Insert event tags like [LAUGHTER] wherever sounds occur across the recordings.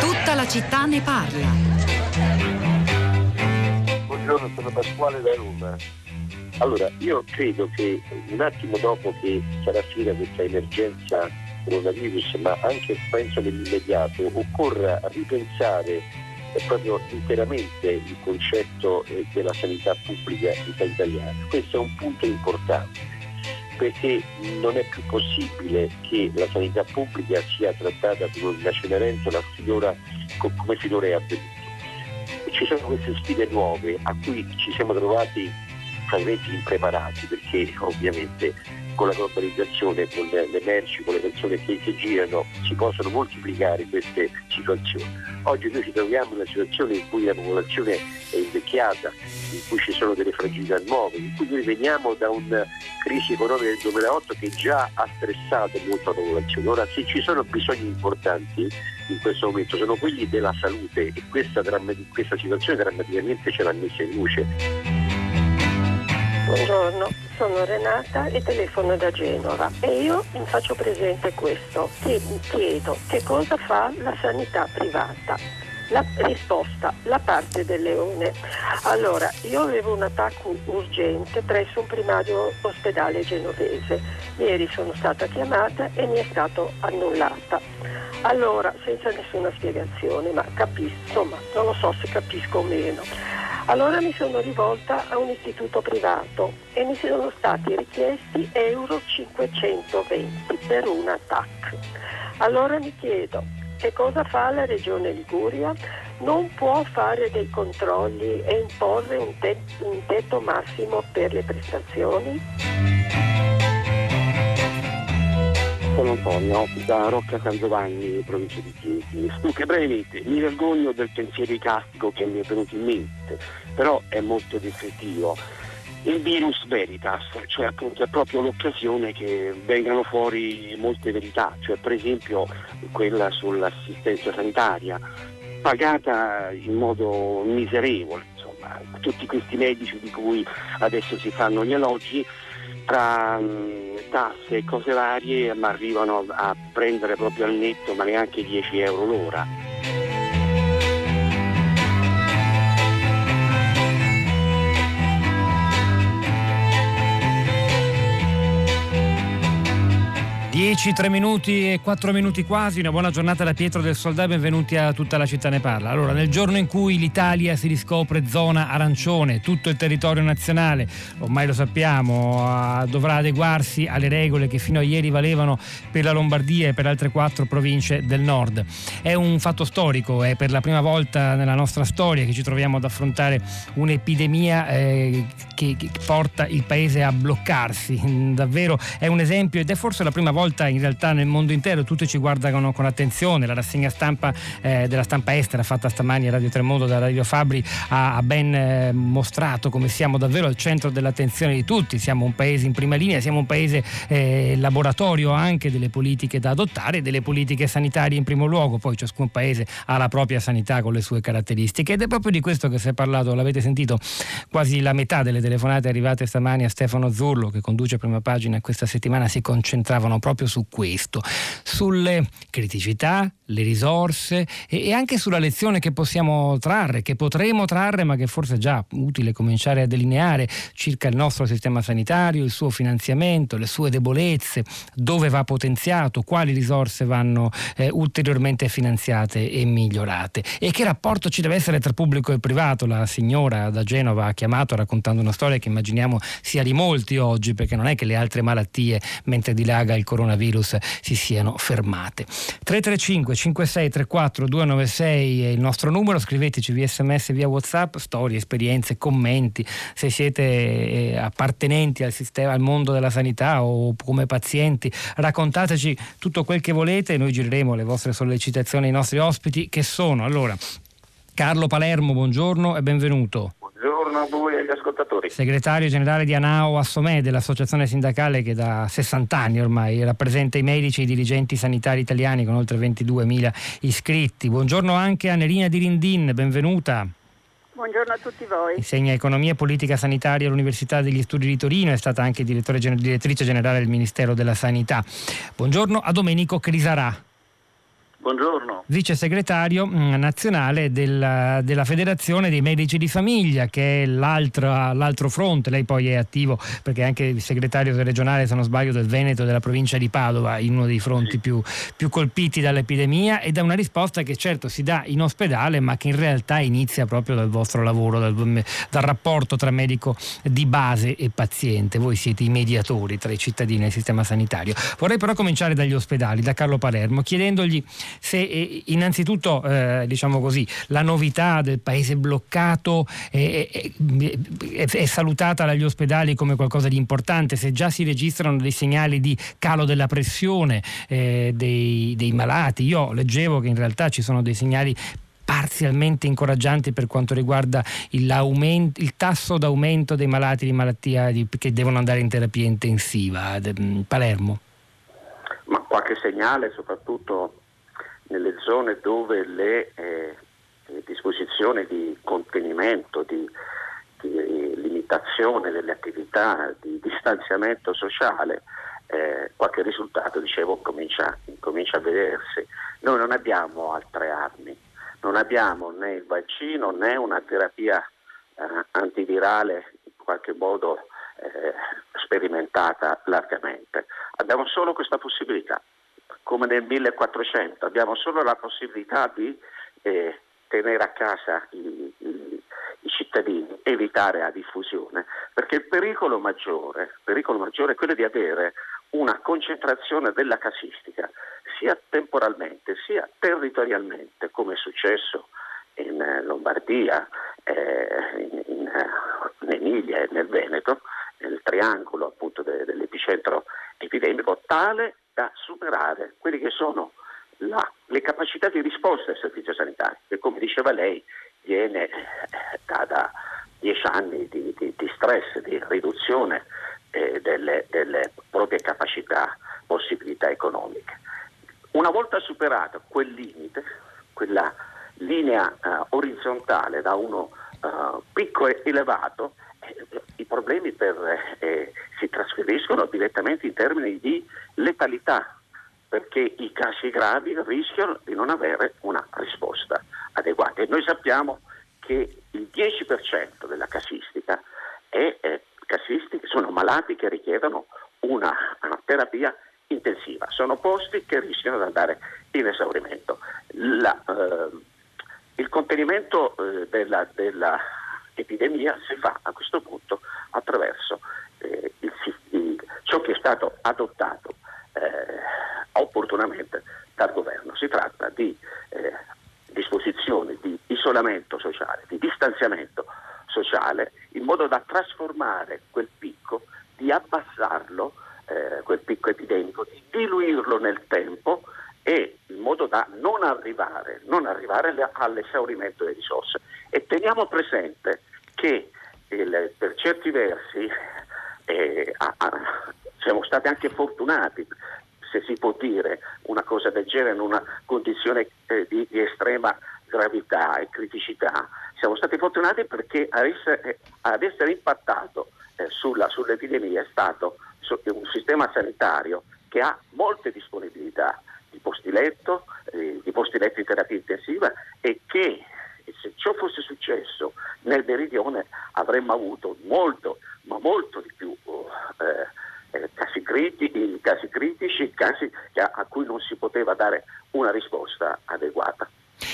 Tutta la città ne parla. Buongiorno, sono Pasquale da Roma. Allora, io credo che un attimo dopo che sarà finita questa emergenza coronavirus, ma anche penso nell'immediato, occorra ripensare eh, proprio interamente il concetto eh, della sanità pubblica italiana. Questo è un punto importante perché non è più possibile che la sanità pubblica sia trattata con una Cenerentola finora, come finora è avvenuto. Ci sono queste sfide nuove a cui ci siamo trovati francamente impreparati perché ovviamente con la globalizzazione, con le, le merci, con le persone che, che, girano si possono moltiplicare queste situazioni. Oggi noi ci troviamo in una situazione in cui la popolazione è invecchiata, in cui ci sono delle fragilità nuove, in cui noi veniamo da una crisi economica del 2008 che già ha stressato molto la popolazione. Ora se ci sono bisogni importanti in questo momento sono quelli della salute e questa, questa situazione drammaticamente ce l'ha messa in luce. Buongiorno, sono Renata e telefono da Genova e io mi faccio presente questo. Chiedo che cosa fa la sanità privata. La risposta, la parte del leone. Allora, io avevo un attacco urgente presso un primario ospedale genovese. Ieri sono stata chiamata e mi è stato annullata. Allora, senza nessuna spiegazione, ma capisco, insomma, non lo so se capisco o meno. Allora mi sono rivolta a un istituto privato e mi sono stati richiesti euro 520 per un TAC. Allora mi chiedo che cosa fa la Regione Liguria? Non può fare dei controlli e imporre un, te- un tetto massimo per le prestazioni? Sono Antonio da Rocca San Giovanni, provincia di Chieti. Dunque, brevemente, mi vergogno del pensiero icastico che mi è venuto in mente, però è molto descrittivo. Il virus veritas, cioè appunto è proprio l'occasione che vengano fuori molte verità, cioè per esempio quella sull'assistenza sanitaria, pagata in modo miserevole, insomma, tutti questi medici di cui adesso si fanno gli elogi tra mm, tasse e cose varie ma arrivano a prendere proprio al netto ma neanche 10 euro l'ora. 10, 3 minuti e 4 minuti quasi, una buona giornata da Pietro del Soldà, benvenuti a tutta la città ne parla. Allora, nel giorno in cui l'Italia si riscopre zona arancione, tutto il territorio nazionale, ormai lo sappiamo, uh, dovrà adeguarsi alle regole che fino a ieri valevano per la Lombardia e per altre quattro province del nord. È un fatto storico, è per la prima volta nella nostra storia che ci troviamo ad affrontare un'epidemia eh, che porta il paese a bloccarsi. [LAUGHS] Davvero è un esempio ed è forse la prima volta volta in realtà nel mondo intero tutti ci guardano con attenzione, la rassegna stampa eh, della stampa estera fatta stamani a Radio Tremondo da Radio Fabri ha, ha ben eh, mostrato come siamo davvero al centro dell'attenzione di tutti, siamo un paese in prima linea, siamo un paese eh, laboratorio anche delle politiche da adottare, delle politiche sanitarie in primo luogo, poi ciascun paese ha la propria sanità con le sue caratteristiche. Ed è proprio di questo che si è parlato, l'avete sentito, quasi la metà delle telefonate arrivate stamani a Stefano Zurlo che conduce prima pagina questa settimana si concentravano proprio proprio su questo, sulle criticità, le risorse e, anche sulla lezione che possiamo trarre, che potremo trarre, ma che forse è già utile cominciare a delineare circa il nostro sistema sanitario, il suo finanziamento, le sue debolezze, dove va potenziato, quali risorse vanno eh, ulteriormente finanziate e migliorate e che rapporto ci deve essere tra pubblico e privato. La signora da Genova ha chiamato raccontando una storia che immaginiamo sia di molti oggi, perché non è che le altre malattie, mentre dilaga il coronavirus si siano fermate. 335 5634 296 è il nostro numero, scriveteci via sms via whatsapp, storie, esperienze, commenti, se siete eh, appartenenti al sistema, al mondo della sanità o come pazienti, raccontateci tutto quel che volete noi gireremo le vostre sollecitazioni ai nostri ospiti che sono allora Carlo Palermo, buongiorno e benvenuto. Buongiorno a voi e agli ascoltatori. Segretario generale di Anao Assomè, dell'associazione sindacale che da 60 anni ormai rappresenta i medici e i dirigenti sanitari italiani con oltre 22.000 iscritti. Buongiorno anche a Nerina Di Rindin, benvenuta. Buongiorno a tutti voi. Insegna economia e politica sanitaria all'Università degli Studi di Torino, è stata anche direttrice generale del Ministero della Sanità. Buongiorno a Domenico Crisarà. Buongiorno. Vice segretario mm, nazionale della, della, Federazione dei Medici di Famiglia, che è l'altro fronte. Lei poi è attivo perché è anche il segretario regionale, se non sbaglio, del Veneto e della provincia di Padova, in uno dei fronti sì. più, più, colpiti dall'epidemia ed è una risposta che certo si dà in ospedale, ma che in realtà inizia proprio dal vostro lavoro, dal, dal rapporto tra medico di base e paziente. Voi siete i mediatori tra i cittadini e il sistema sanitario. Vorrei però cominciare dagli ospedali, da Carlo Palermo, chiedendogli se eh, innanzitutto eh, diciamo così, la novità del paese bloccato è, è, è, è, salutata dagli ospedali come qualcosa di importante, se già si registrano dei segnali di calo della pressione eh, dei, dei malati. Io leggevo che in realtà ci sono dei segnali parzialmente incoraggianti per quanto riguarda il, tasso d'aumento dei malati di malattia di, che devono andare in terapia intensiva. Palermo. Ma qualche segnale, soprattutto nelle zone dove le eh, disposizioni di contenimento, di, di, limitazione delle attività, di distanziamento sociale, eh, qualche risultato, dicevo, comincia, comincia, a vedersi. Noi non abbiamo altre armi, non abbiamo né il vaccino né una terapia eh, antivirale in qualche modo eh, sperimentata largamente. Abbiamo solo questa possibilità come nel 1400, abbiamo solo la possibilità di eh, tenere a casa i, i, i, cittadini, evitare la diffusione, perché il pericolo maggiore, il pericolo maggiore è quello di avere una concentrazione della casistica, sia temporalmente sia territorialmente, come è successo in Lombardia, eh, in, in, in, Emilia e nel Veneto, nel triangolo appunto de, dell'epicentro epidemico, tale superare quelle che sono la, le capacità di risposta del servizio sanitario, che come diceva lei viene eh, da, da dieci anni di, di, di, stress, di riduzione eh, delle, delle, proprie capacità, possibilità economiche. Una volta superato quel limite, quella linea eh, orizzontale da uno eh, picco elevato, i problemi per, eh, si trasferiscono direttamente in termini di letalità, perché i casi gravi rischiano di non avere una risposta adeguata. E noi sappiamo che il 10% della casistica è, eh, casistiche sono malati che richiedono una, una, terapia intensiva, sono posti che rischiano di andare in esaurimento. La, eh, il contenimento eh, della, della epidemia si fa a questo punto attraverso eh, il, il, ciò che è stato adottato eh, opportunamente dal governo. Si tratta di eh, disposizioni di isolamento sociale, di distanziamento sociale, in modo da trasformare quel picco, di abbassarlo, eh, quel picco epidemico, di diluirlo nel tempo e in modo da non arrivare, non arrivare all'esaurimento delle risorse. E teniamo presente che il, per certi versi eh, a, a, siamo stati anche fortunati, se si può dire una cosa del genere, in una condizione eh, di, di, estrema gravità e criticità. Siamo stati fortunati perché ad essere, ad essere impattato eh, sulla, sull'epidemia è stato un sistema sanitario che ha molte disponibilità di posti letto, eh, di posti letto in terapia intensiva e che se ciò fosse successo nel meridione avremmo avuto molto, ma molto di più eh, eh, casi, critici, casi critici, casi a cui non si poteva dare una risposta adeguata.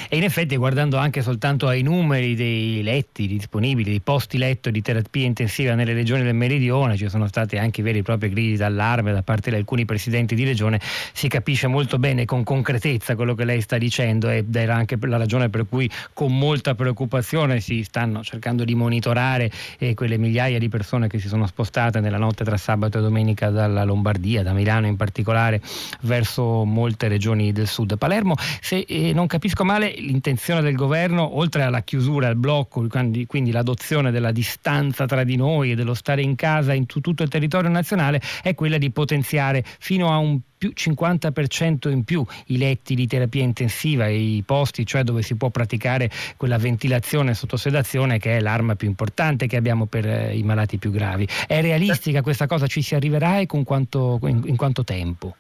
E in effetti guardando anche soltanto ai numeri dei letti disponibili, dei posti letto di terapia intensiva nelle regioni del meridione, ci sono stati anche veri e propri gridi d'allarme da parte di alcuni presidenti di regione, si capisce molto bene con concretezza quello che lei sta dicendo ed era anche la ragione per cui con molta preoccupazione si stanno cercando di monitorare eh, quelle migliaia di persone che si sono spostate nella notte tra sabato e domenica dalla Lombardia, da Milano in particolare, verso molte regioni del sud. Palermo, se eh, non capisco male, l'intenzione del governo, oltre alla chiusura, al blocco, quindi l'adozione della distanza tra di noi e dello stare in casa in tutto il territorio nazionale, è quella di potenziare fino a un più 50% in più i letti di terapia intensiva e i posti, cioè dove si può praticare quella ventilazione sotto sedazione che è l'arma più importante che abbiamo per eh, i malati più gravi. È realistica questa cosa? Ci si arriverà e con quanto, in, in quanto tempo?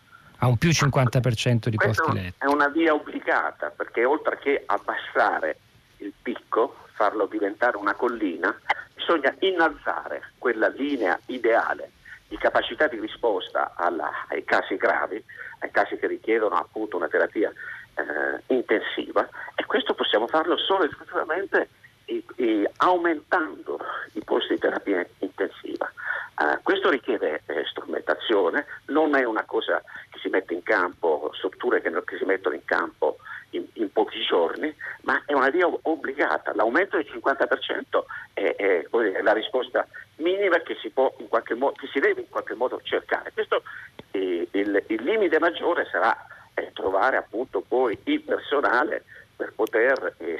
A un più 50% di posti letto. È una via obbligata perché oltre che abbassare il picco, farlo diventare una collina, bisogna innalzare quella linea ideale di capacità di risposta alla, ai casi gravi, ai casi che richiedono appunto una terapia eh, intensiva e questo possiamo farlo solo esclusivamente e, e aumentando i posti di terapia intensiva. Uh, questo richiede eh, strumentazione, non è una cosa che si mette in campo, strutture che, che si mettono in campo in, in, pochi giorni, ma è una via obbligata. L'aumento del 50% è, è, è la risposta minima che si, può, modo, che si, deve in qualche modo cercare. Questo, eh, il, il, limite maggiore sarà eh, trovare appunto poi il personale per poter eh,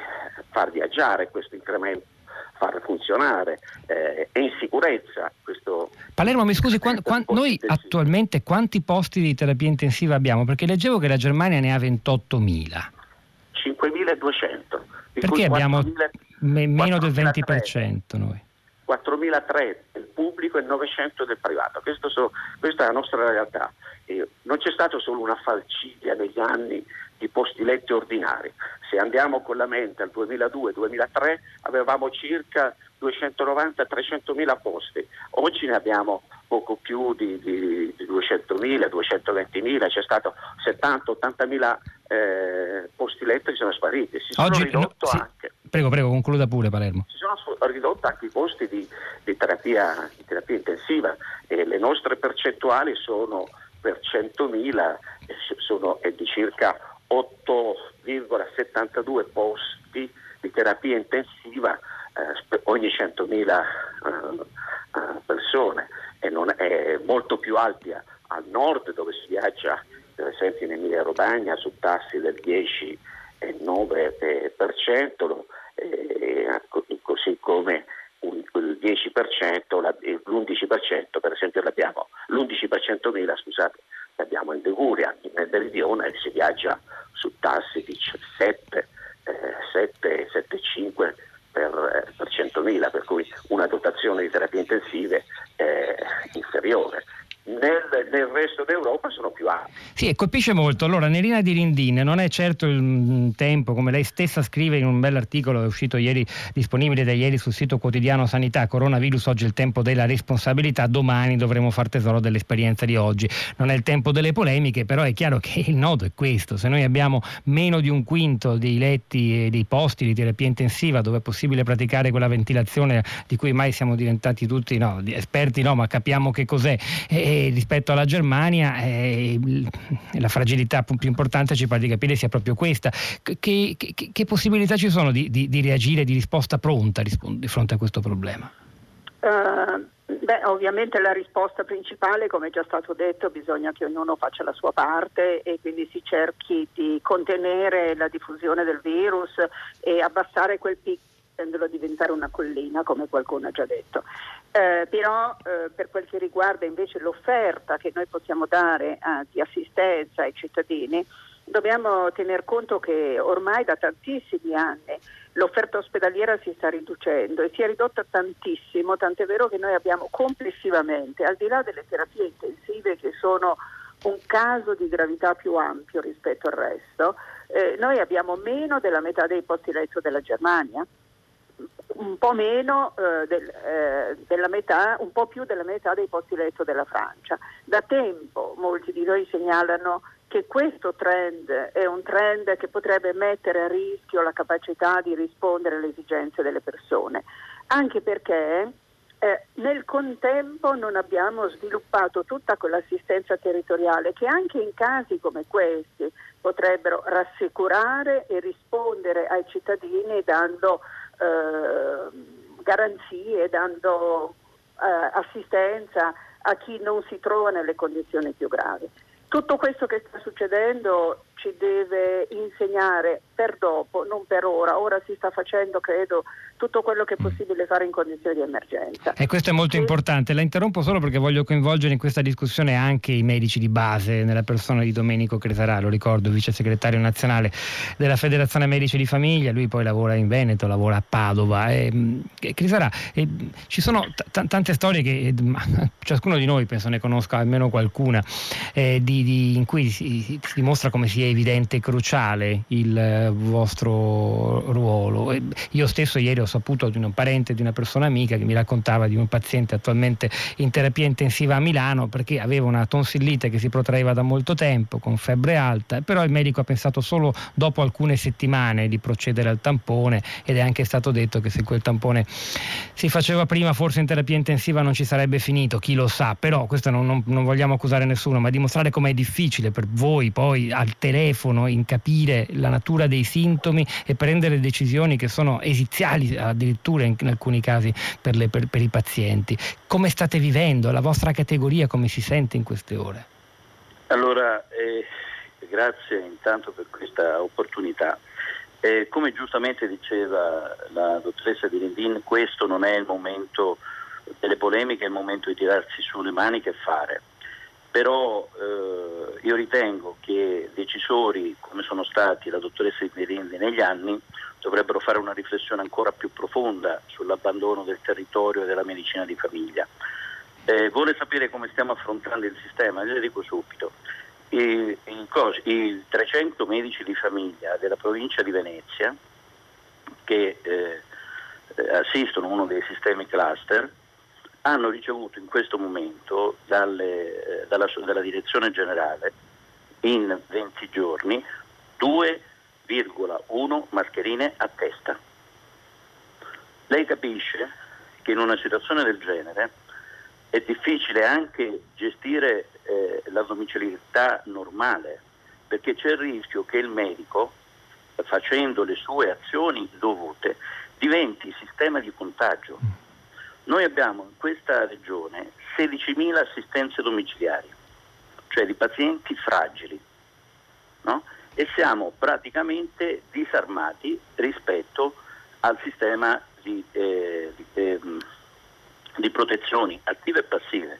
far viaggiare questo incremento far funzionare eh, in sicurezza questo Palermo mi scusi quando, quando, noi attualmente quanti posti di terapia intensiva abbiamo? perché leggevo che la Germania ne ha 28.000 5.200 perché abbiamo me, meno del 20% noi 4.003 del pubblico e 900 del privato. So, questa è la nostra realtà. E non c'è stata solo una falcidia negli anni di posti letti ordinari. Se andiamo con la mente al 2002-2003 avevamo circa 290-300 mila posti, oggi ne abbiamo poco più di, di, di 200 mila, 220 mila, c'è stato 70-80 mila eh, posti letto che sono spariti. Si sono oggi, no, sì. anche. Prego, prego, concluda pure Palermo. Si sono ridotti anche i posti di, di, terapia, di terapia, intensiva e le nostre percentuali sono per 100.000 sono, è di circa 8,72 posti di terapia intensiva eh, ogni 100.000 eh, eh, persone. E non è molto più alta al nord dove si viaggia per esempio in Emilia Romagna su tassi del 10,9% eh, così come il 10%, l'11% per esempio l'abbiamo, l'11% mila scusate, l'abbiamo in Liguria, nel meridione si viaggia su tassi di 7, eh, 7, 7 5 per, eh, per 100.000, per cui una dotazione di terapie intensive è inferiore nel, nel, resto d'Europa sono più alti. Sì, e colpisce molto. Allora, Nerina di Rindin non è certo il mm, tempo, come lei stessa scrive in un bell'articolo è uscito ieri, disponibile da ieri sul sito quotidiano Sanità, coronavirus oggi è il tempo della responsabilità, domani dovremo far tesoro dell'esperienza di oggi. Non è il tempo delle polemiche, però è chiaro che il nodo è questo. Se noi abbiamo meno di un quinto dei letti e dei posti di terapia intensiva dove è possibile praticare quella ventilazione di cui mai siamo diventati tutti no, esperti, no, ma capiamo che cos'è. E, rispetto alla Germania eh, la fragilità più importante ci pare di capire sia proprio questa. Che, che, che possibilità ci sono di, di, di, reagire, di risposta pronta di fronte a questo problema? Uh, beh, ovviamente la risposta principale, come è già stato detto, bisogna che ognuno faccia la sua parte e quindi si cerchi di contenere la diffusione del virus e abbassare quel picco facendolo diventare una collina, come qualcuno ha già detto. Eh, però eh, per quel che riguarda invece l'offerta che noi possiamo dare eh, di assistenza ai cittadini, dobbiamo tener conto che ormai da tantissimi anni l'offerta ospedaliera si sta riducendo e si è ridotta tantissimo, tant'è vero che noi abbiamo complessivamente, al di là delle terapie intensive che sono un caso di gravità più ampio rispetto al resto, eh, noi abbiamo meno della metà dei posti letto della Germania un po' meno eh, del, eh, della metà, un po' più della metà dei posti letto della Francia. Da tempo molti di noi segnalano che questo trend è un trend che potrebbe mettere a rischio la capacità di rispondere alle esigenze delle persone, anche perché eh, nel contempo non abbiamo sviluppato tutta quell'assistenza territoriale che anche in casi come questi potrebbero rassicurare e rispondere ai cittadini dando garanzie, dando eh, assistenza a chi non si trova nelle condizioni più gravi. Tutto questo che sta succedendo ci deve insegnare per dopo, non per ora. Ora si sta facendo, credo, tutto quello che è possibile fare in condizioni di emergenza. E questo è molto e... importante. La interrompo solo perché voglio coinvolgere in questa discussione anche i medici di base, nella persona di Domenico Cresarà, lo ricordo, vice segretario nazionale della Federazione Medici di Famiglia. Lui poi lavora in Veneto, lavora a Padova. E, e Cresarà, e, ci sono t- tante storie che [LAUGHS] ciascuno di noi penso ne conosca almeno qualcuna, eh, di, di, in cui si, si, dimostra come sia evidente e cruciale il eh, vostro ruolo. Io stesso ieri ho saputo di un parente, di una persona amica che mi raccontava di un paziente attualmente in terapia intensiva a Milano perché aveva una tonsillite che si protraeva da molto tempo con febbre alta, però il medico ha pensato solo dopo alcune settimane di procedere al tampone ed è anche stato detto che se quel tampone si faceva prima forse in terapia intensiva non ci sarebbe finito, chi lo sa, però questo non, non, non vogliamo accusare nessuno, ma dimostrare com'è difficile per voi poi al telefono in capire la natura dei sintomi e prendere decisioni che sono esiziali addirittura in, alcuni casi per, le, per, per i pazienti. Come state vivendo? La vostra categoria come si sente in queste ore? Allora, eh, grazie intanto per questa opportunità. Eh, come giustamente diceva la dottoressa Di questo non è il momento delle polemiche, è il momento di tirarsi su le maniche e fare. Però eh, io ritengo che decisori come sono stati la dottoressa Di Rendin negli anni dovrebbero fare una riflessione ancora più profonda sull'abbandono del territorio e della medicina di famiglia. Eh, vuole sapere come stiamo affrontando il sistema? Le dico subito. I, i, i, 300 medici di famiglia della provincia di Venezia che eh, assistono a uno dei sistemi cluster hanno ricevuto in questo momento dalle, eh, dalla, dalla direzione generale in 20 giorni due 1,1 mascherine a testa. Lei capisce che in una situazione del genere è difficile anche gestire eh, la domiciliarità normale, perché c'è il rischio che il medico, facendo le sue azioni dovute, diventi sistema di contagio. Noi abbiamo in questa regione 16.000 assistenze domiciliari, cioè di pazienti fragili. No? e siamo praticamente disarmati rispetto al sistema di, eh, di, eh, di protezioni attive e passive.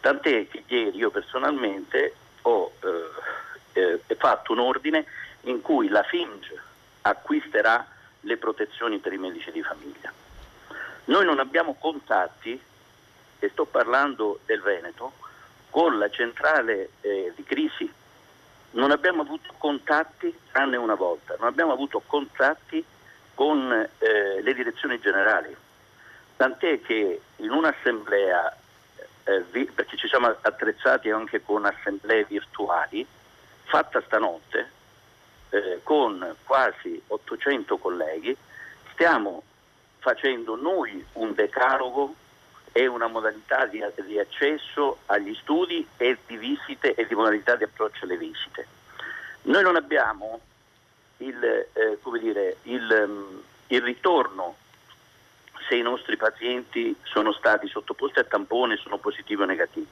Tant'è che ieri io personalmente ho eh, eh fatto un ordine in cui la FING acquisterà le protezioni per i medici di famiglia. Noi non abbiamo contatti, e sto parlando del Veneto, con la centrale eh, di crisi. Non abbiamo avuto contatti, tranne una volta, non abbiamo avuto contatti con eh, le direzioni generali, tant'è che in un'assemblea, eh, vi, perché ci siamo attrezzati anche con assemblee virtuali, fatta stanotte, eh, con quasi 800 colleghi, stiamo facendo noi un decalogo e una modalità di, di, accesso agli studi e di visite e di modalità di approccio alle visite. Noi non abbiamo il, eh, dire, il, um, il ritorno se i nostri pazienti sono stati sottoposti a tampone e sono positivi o negativi.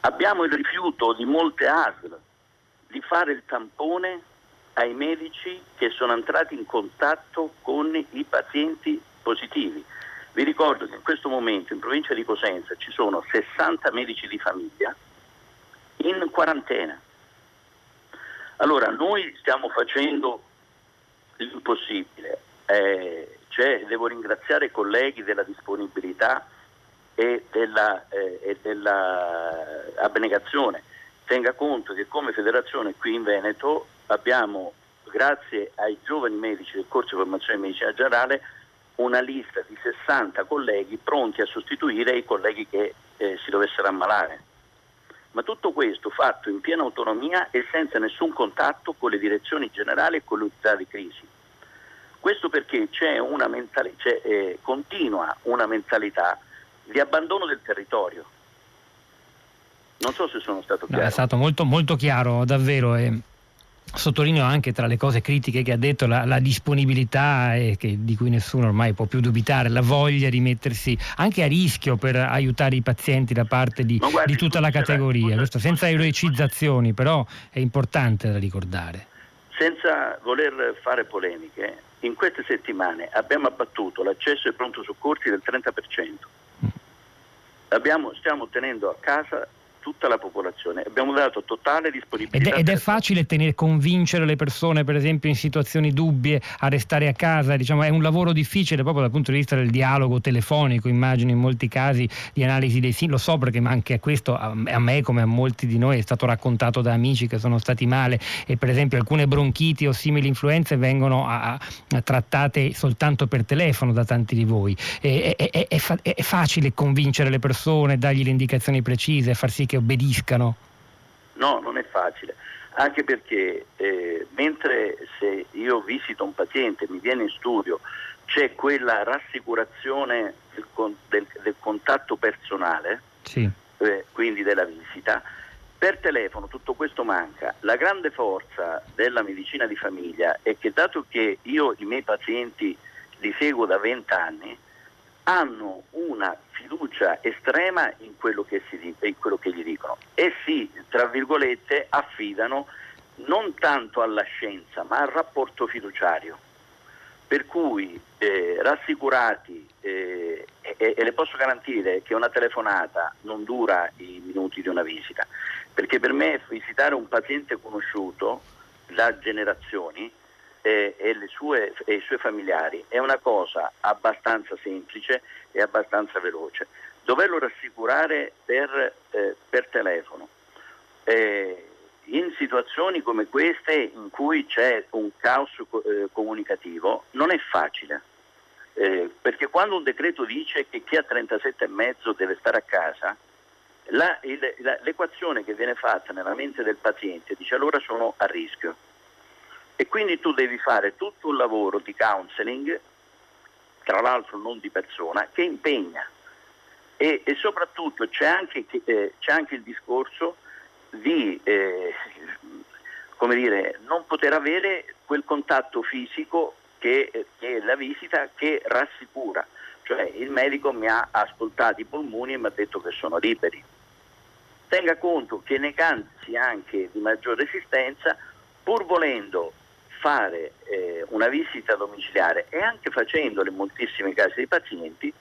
Abbiamo il rifiuto di molte ASL di fare il tampone ai medici che sono entrati in contatto con i pazienti positivi. Vi ricordo che in questo momento in provincia di Cosenza ci sono 60 medici di famiglia in quarantena. Allora, noi stiamo facendo l'impossibile. Eh, cioè, devo ringraziare i colleghi della disponibilità e della, eh, della. Tenga conto che come federazione qui in Veneto abbiamo, grazie ai giovani medici del corso di formazione di medicina generale, una lista di 60 colleghi pronti a sostituire i colleghi che eh, si dovessero ammalare. Ma tutto questo fatto in piena autonomia e senza nessun contatto con le direzioni generali e con le unità di crisi. Questo perché c'è una mentali- c'è, eh, continua una mentalità di abbandono del territorio. Non so se sono stato chiaro. No, è stato molto, molto chiaro, davvero. E Sottolineo anche tra le cose critiche che ha detto la, la disponibilità eh, che, di cui nessuno ormai può più dubitare, la voglia di mettersi anche a rischio per aiutare i pazienti da parte di, guardi, di tutta la categoria, questo senza eroicizzazioni, però è importante da ricordare. Senza voler fare polemiche, in queste settimane abbiamo abbattuto l'accesso ai pronto soccorsi del 30%. Mm. Abbiamo, stiamo tenendo a casa tutta la popolazione. Abbiamo dato totale disponibilità. Ed è, ed è facile tenere, convincere le persone, per esempio in situazioni dubbie, a restare a casa? Diciamo, è un lavoro difficile proprio dal punto di vista del dialogo telefonico, immagino in molti casi di analisi dei sintomi. Lo so perché anche a questo, a me come a molti di noi, è stato raccontato da amici che sono stati male e per esempio alcune bronchiti o simili influenze vengono a, a trattate soltanto per telefono da tanti di voi. È, è, è, è facile convincere le persone, dargli le indicazioni precise, far sì che obbediscano? No, non è facile, anche perché eh, mentre se io visito un paziente, mi viene in studio, c'è quella rassicurazione del, del, del contatto personale, sì. eh, quindi della visita, per telefono tutto questo manca. La grande forza della medicina di famiglia è che dato che io i miei pazienti li seguo da 20 anni, hanno una fiducia estrema in quello che, si, in quello che gli dicono e si, tra virgolette, affidano non tanto alla scienza ma al rapporto fiduciario. Per cui eh, rassicurati, eh, e, e, le posso garantire che una telefonata non dura i minuti di una visita, perché per me visitare un paziente conosciuto da generazioni e, sue, e, i suoi familiari è una cosa abbastanza semplice e abbastanza veloce. Doverlo rassicurare per, eh, per telefono. Eh, in situazioni come queste in cui c'è un caos eh, comunicativo non è facile. Eh, perché quando un decreto dice che chi ha 37,5 deve stare a casa, la, il, la, l'equazione che viene fatta nella mente del paziente dice allora sono a rischio e quindi tu devi fare tutto un lavoro di counseling, tra l'altro non di persona, che impegna. E, e soprattutto c'è anche, eh, c'è anche, il discorso di eh, come dire, non poter avere quel contatto fisico che, che è la visita che rassicura. Cioè il medico mi ha ascoltato i polmoni e mi ha detto che sono liberi. Tenga conto che nei casi anche di maggior resistenza, pur volendo fare eh, una visita domiciliare e anche facendolo in moltissimi casi dei pazienti,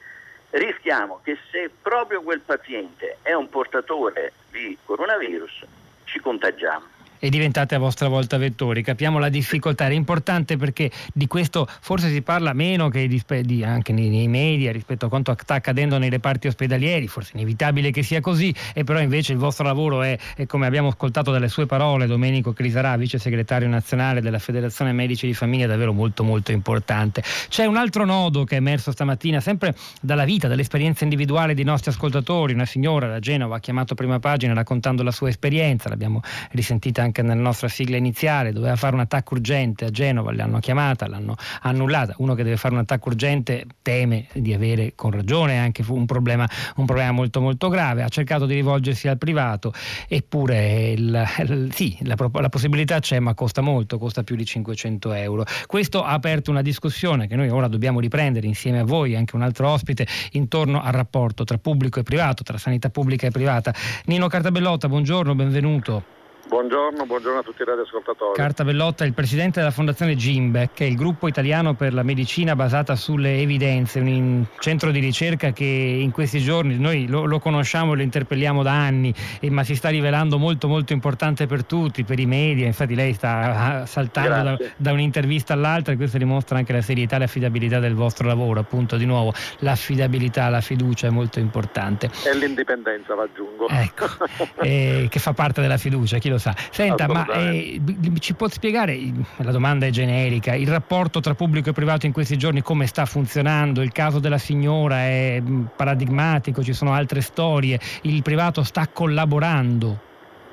rischiamo che se proprio quel paziente è un portatore di coronavirus, ci contagiamo e diventate a vostra volta vettori. Capiamo la difficoltà, era importante perché di questo forse si parla meno che di, anche nei, nei, media rispetto a quanto sta accadendo nei reparti ospedalieri, forse è inevitabile che sia così, e però invece il vostro lavoro è, è come abbiamo ascoltato dalle sue parole, Domenico Crisarà, vice segretario nazionale della Federazione Medici di Famiglia, davvero molto molto importante. C'è un altro nodo che è emerso stamattina, sempre dalla vita, dall'esperienza individuale dei nostri ascoltatori, una signora da Genova ha chiamato prima pagina raccontando la sua esperienza, l'abbiamo risentita anche nella nostra sigla iniziale, doveva fare un attacco urgente a Genova, l'hanno chiamata, l'hanno annullata. Uno che deve fare un attacco urgente teme di avere con ragione anche un problema, un problema molto molto grave, ha cercato di rivolgersi al privato, eppure il, sì, la, la possibilità c'è ma costa molto, costa più di 500 euro. Questo ha aperto una discussione che noi ora dobbiamo riprendere insieme a voi, anche un altro ospite, intorno al rapporto tra pubblico e privato, tra sanità pubblica e privata. Nino Cartabellotta, buongiorno, benvenuto. Buongiorno, buongiorno, a tutti i radioascoltatori. Carta Bellotta, il presidente della fondazione GIMBEC, che è il gruppo italiano per la medicina basata sulle evidenze, un centro di ricerca che in questi giorni noi lo, lo conosciamo e lo interpelliamo da anni, eh, ma si sta rivelando molto molto importante per tutti, per i media, infatti lei sta ah, saltando da, da, un'intervista all'altra e questo dimostra anche la serietà e l'affidabilità del vostro lavoro, appunto di nuovo l'affidabilità, la fiducia è molto importante. E l'indipendenza, va aggiungo. Ecco, [LAUGHS] eh, che fa parte della fiducia, chi lo lo sa. Senta, ma eh, ci può spiegare, la domanda è generica, il rapporto tra pubblico e privato in questi giorni come sta funzionando? Il caso della signora è mm, paradigmatico, ci sono altre storie, il privato sta collaborando?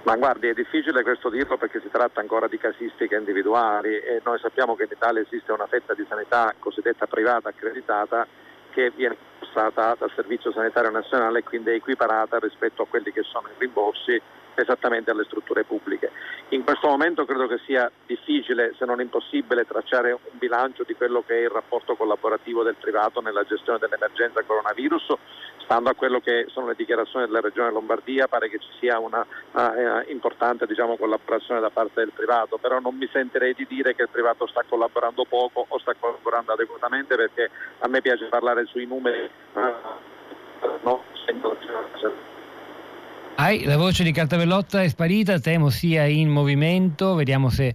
Ma guardi, è difficile questo dirlo perché si tratta ancora di casistiche individuali e noi sappiamo che in Italia esiste una fetta di sanità cosiddetta privata accreditata che viene passata dal Servizio Sanitario Nazionale e quindi è equiparata rispetto a quelli che sono i rimborsi esattamente alle strutture pubbliche. In questo momento credo che sia difficile, se non impossibile, tracciare un bilancio di quello che è il rapporto collaborativo del privato nella gestione dell'emergenza coronavirus, stando a quello che sono le dichiarazioni della Regione Lombardia, pare che ci sia una uh, importante diciamo, collaborazione da parte del privato, però non mi sentirei di dire che il privato sta collaborando poco o sta collaborando adeguatamente perché a me piace parlare sui numeri. Uh, no, Hai, la voce di Cartabellotta è sparita, temo sia in movimento, vediamo se...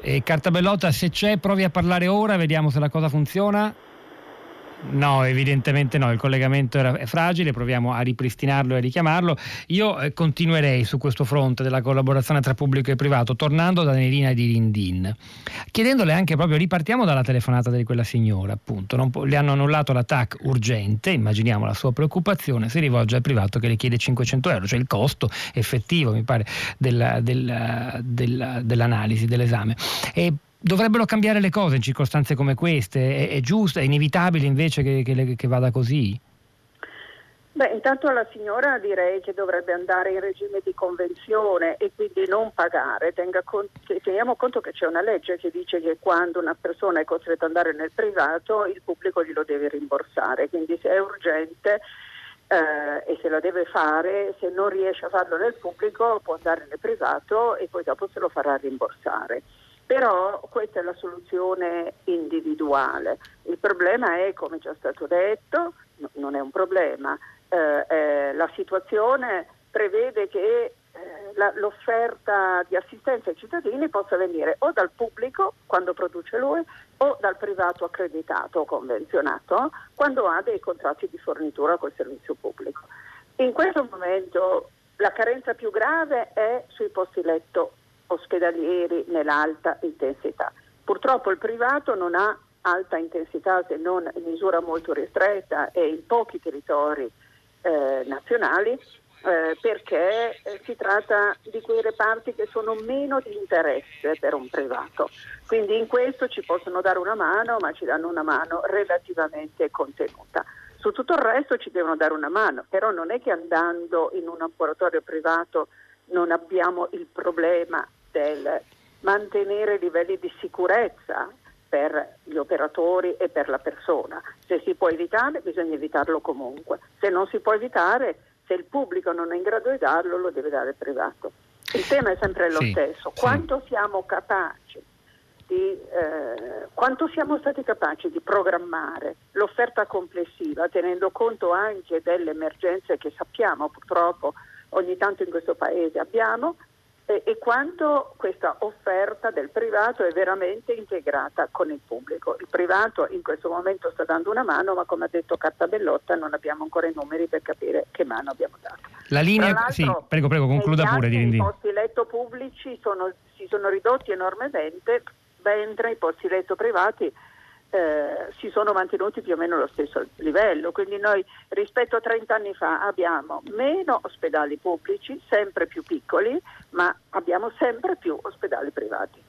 Eh, Cartabellotta se c'è provi a parlare ora, vediamo se la cosa funziona. No, evidentemente no, il collegamento era, è fragile, proviamo a ripristinarlo e a richiamarlo. Io eh, continuerei su questo fronte della collaborazione tra pubblico e privato, tornando da Nerina di Rindin, chiedendole anche proprio, ripartiamo dalla telefonata di quella signora, appunto, po- le hanno annullato l'attacco urgente, immaginiamo la sua preoccupazione, si rivolge al privato che le chiede 500 euro, cioè il costo effettivo, mi pare, della, della, della, dell'analisi, dell'esame. E dovrebbero cambiare le cose in circostanze come queste? È, è giusto, è inevitabile invece che, che, che, vada così? Beh, intanto alla signora direi che dovrebbe andare in regime di convenzione e quindi non pagare. Conto, teniamo conto che c'è una legge che dice che quando una persona è costretta ad andare nel privato il pubblico glielo deve rimborsare, quindi se è urgente eh, e se lo deve fare, se non riesce a farlo nel pubblico può andare nel privato e poi dopo se lo farà rimborsare. Però questa è la soluzione individuale. Il problema è, come già stato detto, no, non è un problema, eh, eh, la situazione prevede che eh, la, l'offerta di assistenza ai cittadini possa venire o dal pubblico quando produce lui o dal privato accreditato o convenzionato quando ha dei contratti di fornitura col servizio pubblico. In questo momento la carenza più grave è sui posti letto ospedalieri nell'alta intensità. Purtroppo il privato non ha alta intensità se non in misura molto ristretta e in pochi territori eh, nazionali eh, perché eh, si tratta di quei reparti che sono meno di interesse per un privato. Quindi in questo ci possono dare una mano, ma ci danno una mano relativamente contenuta. Su tutto il resto ci devono dare una mano, però non è che andando in un laboratorio privato non abbiamo il problema del mantenere livelli di sicurezza per gli operatori e per la persona. Se si può evitare bisogna evitarlo comunque, se non si può evitare, se il pubblico non è in grado di darlo lo deve dare il privato. Il tema è sempre lo sì, stesso, quanto sì. siamo capaci di, eh, quanto siamo stati capaci di programmare l'offerta complessiva tenendo conto anche delle emergenze che sappiamo purtroppo ogni tanto in questo paese abbiamo e, e quanto questa offerta del privato è veramente integrata con il pubblico. Il privato in questo momento sta dando una mano, ma come ha detto Cartabellotta non abbiamo ancora i numeri per capire che mano abbiamo dato. La linea, sì, prego, prego, concluda pure. I posti letto pubblici sono, si sono ridotti enormemente, mentre i posti letto privati eh, si sono mantenuti più o meno allo stesso livello, quindi noi rispetto a 30 anni fa abbiamo meno ospedali pubblici, sempre più piccoli, ma abbiamo sempre più ospedali privati.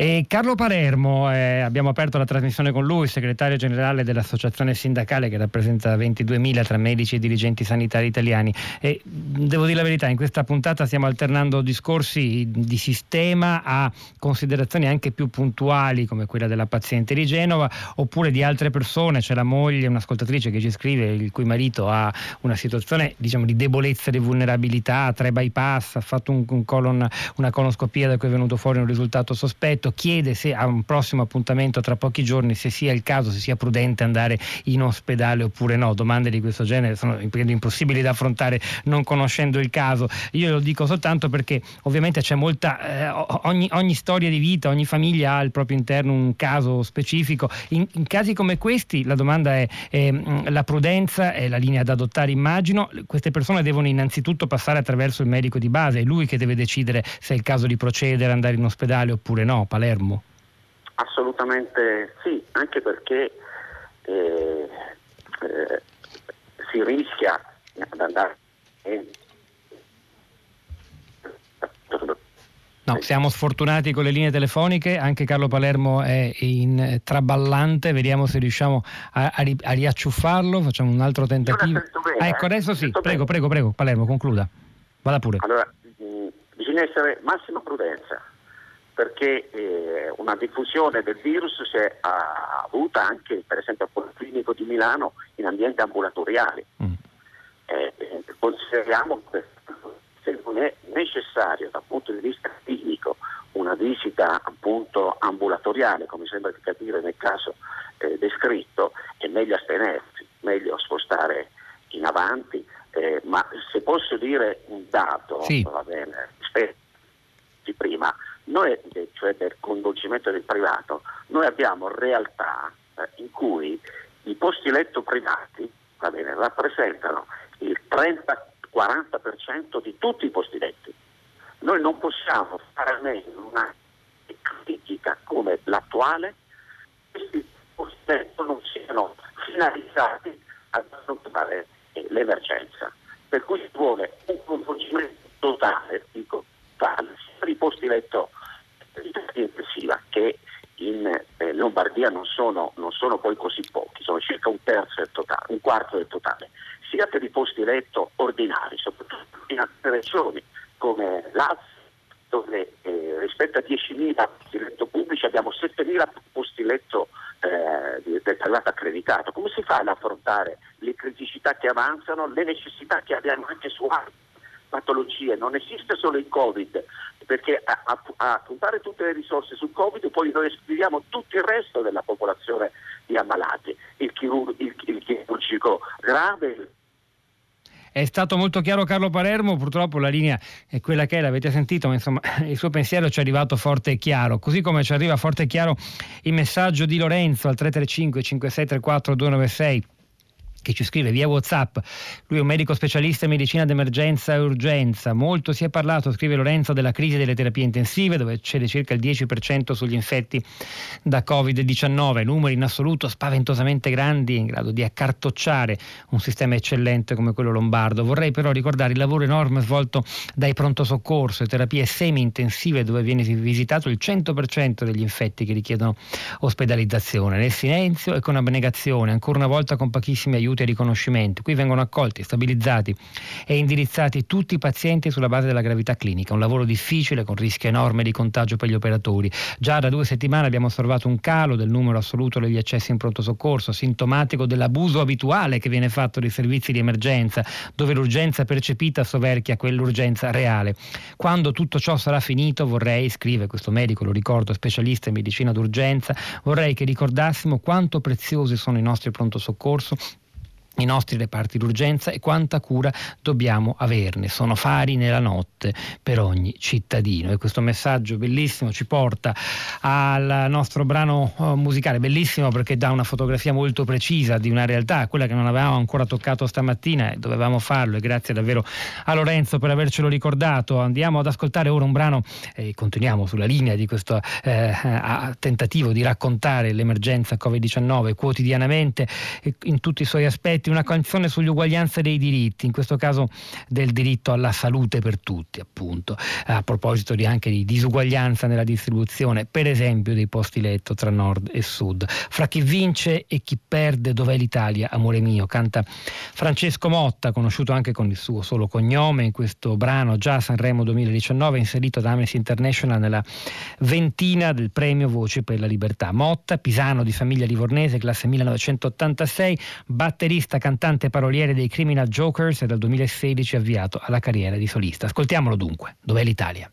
E Carlo Palermo, eh, abbiamo aperto la trasmissione con lui, segretario generale dell'associazione sindacale che rappresenta 22.000 tra medici e dirigenti sanitari italiani. E devo dire la verità, in questa puntata stiamo alternando discorsi di sistema a considerazioni anche più puntuali come quella della paziente di Genova oppure di altre persone. C'è la moglie, un'ascoltatrice che ci scrive il cui marito ha una situazione diciamo, di debolezza, di vulnerabilità, tre bypass, ha fatto un, un colon, una colonoscopia da cui è venuto fuori un risultato sospetto Benedetto chiede se a un prossimo appuntamento tra pochi giorni se sia il caso, se sia prudente andare in ospedale oppure no. Domande di questo genere sono impossibili da affrontare non conoscendo il caso. Io lo dico soltanto perché ovviamente c'è molta, eh, ogni, ogni, storia di vita, ogni famiglia ha al proprio interno un caso specifico. In, in casi come questi la domanda è, è la prudenza è la linea da adottare immagino. Queste persone devono innanzitutto passare attraverso il medico di base, è lui che deve decidere se è il caso di procedere, andare in ospedale oppure no. Palermo? Assolutamente sì, anche perché eh, eh, si rischia ad andare No, siamo sfortunati con le linee telefoniche, anche Carlo Palermo è in traballante, vediamo se riusciamo a, a, a riacciuffarlo, facciamo un altro tentativo. Bene, ah, ecco, adesso sì, prego, prego, prego, Palermo, concluda. Vada pure. Allora, bisogna essere massima prudenza perché eh, una diffusione del virus si è avuta anche per esempio al Policlinico di Milano in ambienti ambulatoriali. Mm. Eh, eh, consideriamo che se non è necessario dal punto di vista clinico una visita appunto ambulatoriale, come sembra di capire nel caso eh, descritto, è meglio astenersi, meglio spostare in avanti, eh, ma se posso dire un dato, sì. va bene, rispetto di prima, noi, cioè del coinvolgimento del privato, noi abbiamo realtà eh, in cui i posti letto privati bene, rappresentano il 30-40% di tutti i posti letti. Noi non possiamo fare a meno una critica come l'attuale, questi posti letto non siano finalizzati ad affrontare eh, l'emergenza. Per cui ci vuole un coinvolgimento totale, dico tale, sia per i posti letto di terapia intensiva che in eh, Lombardia non sono, non sono, poi così pochi, sono circa un terzo del totale, un quarto del totale, sia per i posti letto ordinari, soprattutto in altre regioni come Lazio, dove eh, rispetto a 10.000 posti letto pubblici abbiamo 7.000 posti letto eh, del privato accreditato. Come si fa ad affrontare le criticità che avanzano, le necessità che abbiamo anche su altre patologie? Non esiste solo il Covid, perché a, a, a, puntare tutte le risorse sul Covid poi noi escludiamo tutto il resto della popolazione di ammalati, il, chirur- il, il chirurgico grave, è stato molto chiaro Carlo Palermo, purtroppo la linea è quella che è, l'avete sentito, ma insomma [LAUGHS] il suo pensiero ci è arrivato forte e chiaro, così come ci arriva forte e chiaro il messaggio di Lorenzo al 335 5634 296 che ci scrive via Whatsapp. Lui è un medico specialista in medicina d'emergenza e urgenza. Molto si è parlato, scrive Lorenzo, della crisi delle terapie intensive, dove c'è circa il 10% sugli infetti da Covid-19, numeri in assoluto spaventosamente grandi, in grado di accartocciare un sistema eccellente come quello lombardo. Vorrei però ricordare il lavoro enorme svolto dai pronto soccorso e terapie semi-intensive, dove viene visitato il 100% degli infetti che richiedono ospedalizzazione, nel silenzio e con abnegazione, ancora una volta con pochissimi aiuti aiuti e riconoscimenti. Qui vengono accolti, stabilizzati e indirizzati tutti i pazienti sulla base della gravità clinica. Un lavoro difficile con rischio enorme di contagio per gli operatori. Già da due settimane abbiamo osservato un calo del numero assoluto degli accessi in pronto soccorso, sintomatico dell'abuso abituale che viene fatto dei servizi di emergenza, dove l'urgenza percepita soverchia quell'urgenza reale. Quando tutto ciò sarà finito vorrei, scrive questo medico, lo ricordo, specialista in medicina d'urgenza, vorrei che ricordassimo quanto preziosi sono i nostri pronto soccorso i nostri reparti d'urgenza e quanta cura dobbiamo averne. Sono fari nella notte per ogni cittadino. E questo messaggio bellissimo ci porta al nostro brano eh, musicale, bellissimo perché dà una fotografia molto precisa di una realtà, quella che non avevamo ancora toccato stamattina e dovevamo farlo. E grazie davvero a Lorenzo per avercelo ricordato. Andiamo ad ascoltare ora un brano e continuiamo sulla linea di questo eh, tentativo di raccontare l'emergenza Covid-19 quotidianamente in tutti i suoi aspetti una canzone sull'uguaglianza dei diritti, in questo caso del diritto alla salute per tutti, appunto, a proposito di anche di disuguaglianza nella distribuzione, per esempio dei posti letto tra nord e sud. Fra chi vince e chi perde, dov'è l'Italia, amore mio? Canta Francesco Motta, conosciuto anche con il suo solo cognome in questo brano già Sanremo 2019, inserito da Amnesty International nella ventina del premio Voce per la Libertà. Motta, pisano di famiglia livornese, classe 1986, batterista cantante paroliere dei Criminal Jokers e dal 2016 avviato alla carriera di solista. Ascoltiamolo dunque. Dov'è l'Italia?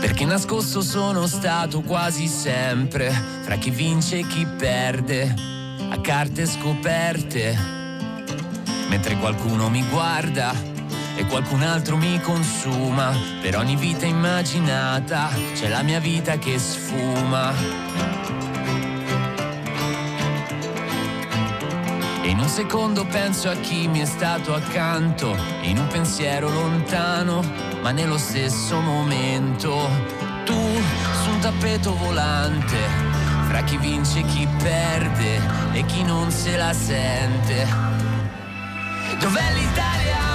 Perché nascosto sono stato quasi sempre fra chi vince e chi perde, a carte scoperte, mentre qualcuno mi guarda e qualcun altro mi consuma. Per ogni vita immaginata c'è la mia vita che sfuma. E in un secondo penso a chi mi è stato accanto, in un pensiero lontano, ma nello stesso momento. Tu su un tappeto volante, fra chi vince e chi perde e chi non se la sente. Dov'è l'Italia?